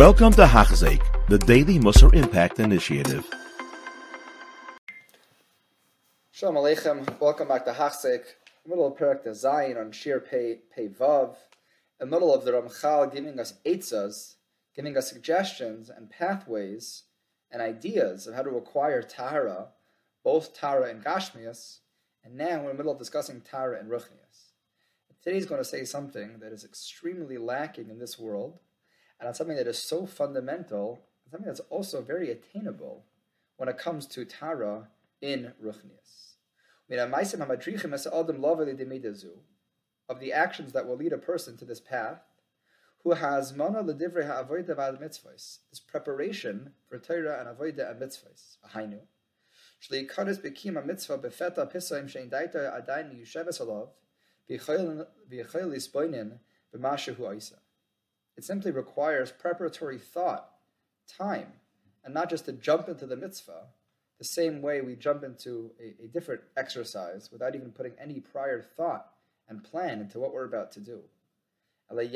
Welcome to Hachzik, the Daily Musar Impact Initiative. Shalom Aleichem. Welcome back to Hachzik. Middle of Perak Zion on Shir Pei, Pei Vav. The middle of the Ramchal giving us eitzas, giving us suggestions and pathways and ideas of how to acquire Tahara, both Tara and Gashmias. And now we're in the middle of discussing Tara and Ruchnias. Today he's going to say something that is extremely lacking in this world, and it's something that is so fundamental, something that's also very attainable when it comes to Tara in Ruchnias. Of the actions that will lead a person to this path, who has mana ledivre ha'avoida v'al mitzvahs, this preparation for Torah and avoida and mitzvahs. Ahainu. Shli kares bekim mitzvah befeta alav, it simply requires preparatory thought, time, and not just to jump into the mitzvah the same way we jump into a, a different exercise without even putting any prior thought and plan into what we're about to do. Slowly,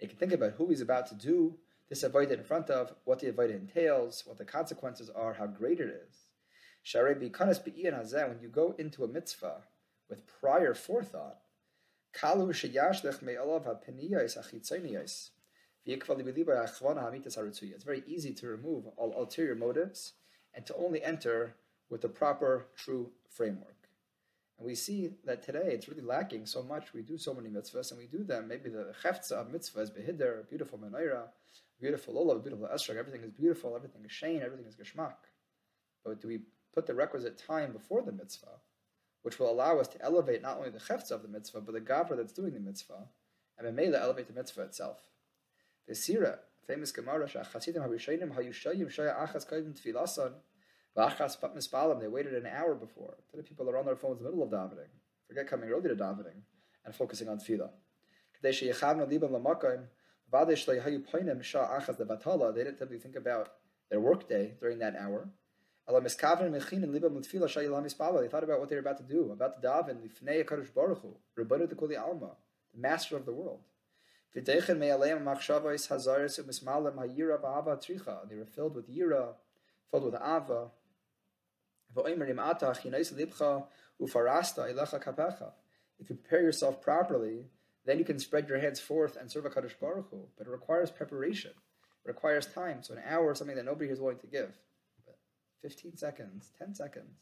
you can think about who he's about to do this avodah in front of, what the avodah entails, what the consequences are, how great it is. When you go into a mitzvah with prior forethought, it's very easy to remove all ulterior motives and to only enter with the proper, true framework. And we see that today it's really lacking so much. We do so many mitzvahs and we do them. Maybe the cheftza of mitzvah is behidder, beautiful menorah, beautiful lulav, beautiful esrog, everything is beautiful, everything is shane, everything is geshmak. But do we put the requisite time before the mitzvah, which will allow us to elevate not only the cheftza of the mitzvah, but the gabra that's doing the mitzvah, and mele elevate the mitzvah itself. The sira, famous Gemara, Shachasidim they waited an hour before. Today people are on their phones in the middle of davening, forget coming early to davening, and focusing on tefillah. They didn't typically think about their workday during that hour. They thought about what they were about to do, about to daven, alma, the master of the world. They were filled with yira, filled with ava. If you prepare yourself properly, then you can spread your hands forth and serve HaKadosh Baruch Hu. But it requires preparation. It requires time. So an hour is something that nobody is willing to give. But 15 seconds, 10 seconds.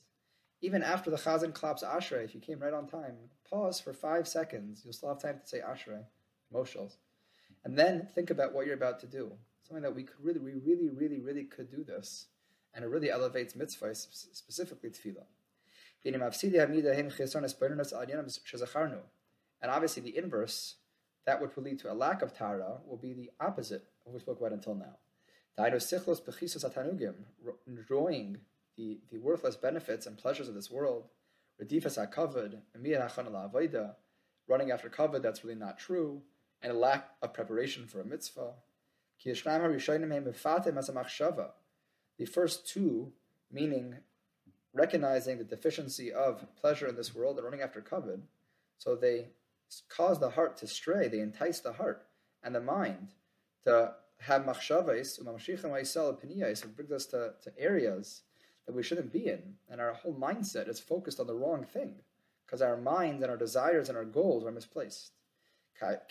Even after the Chazan claps Ashrei, if you came right on time, pause for five seconds. You'll still have time to say Ashrei, moshels. And then think about what you're about to do. Something that we could really, we really, really, really could do this. And it really elevates mitzvah, specifically tefillah. And obviously, the inverse, that which will lead to a lack of Tara, will be the opposite of what we spoke about until now. Enjoying the, the worthless benefits and pleasures of this world, running after kavod that's really not true, and a lack of preparation for a mitzvah. The first two, meaning recognizing the deficiency of pleasure in this world and running after kavod, so they cause the heart to stray, they entice the heart and the mind to have machshavais, it brings us to, to areas that we shouldn't be in. And our whole mindset is focused on the wrong thing because our minds and our desires and our goals are misplaced. Like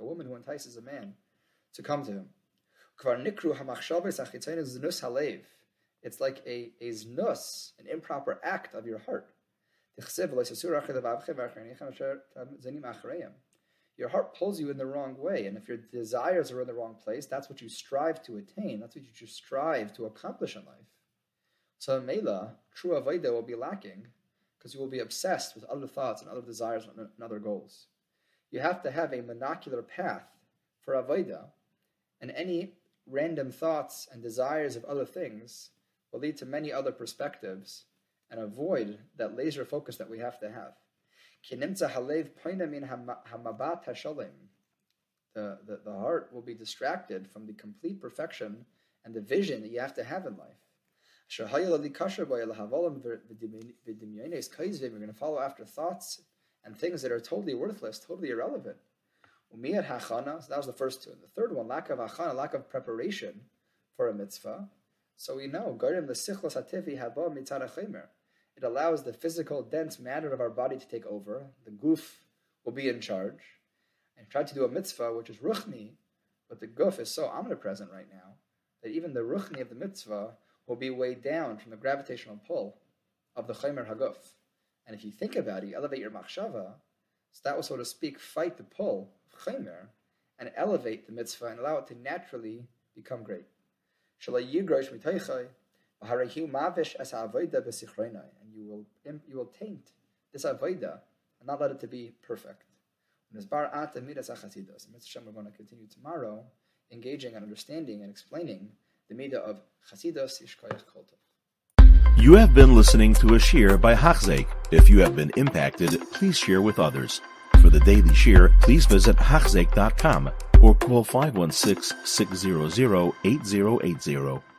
a woman who entices a man to come to him. It's like a, a znus, an improper act of your heart. Your heart pulls you in the wrong way, and if your desires are in the wrong place, that's what you strive to attain. That's what you strive to accomplish in life. So Mela, true Avodah will be lacking because you will be obsessed with other thoughts and other desires and other goals. You have to have a monocular path for Avodah, and any random thoughts and desires of other things will lead to many other perspectives and avoid that laser focus that we have to have. The, the, the heart will be distracted from the complete perfection and the vision that you have to have in life. We're going to follow after thoughts and things that are totally worthless, totally irrelevant. So that was the first two. The third one, lack of achana, lack of preparation for a mitzvah. So we know, it allows the physical, dense matter of our body to take over. The goof will be in charge. And try to do a mitzvah, which is ruchni, but the goof is so omnipresent right now that even the ruchni of the mitzvah will be weighed down from the gravitational pull of the chaymer haguf. And if you think about it, you elevate your machshava, so that will, so to speak, fight the pull of chaymer and elevate the mitzvah and allow it to naturally become great. You will taint this avodah and not let it to be perfect. And We're going to continue tomorrow, engaging and understanding and explaining the midah of Chasidus Yishkoyach Koltov. You have been listening to a shiur by Hachzeik. If you have been impacted, please share with others. For the daily shiur, please visit Hachzeik.com or call 516 600 8080.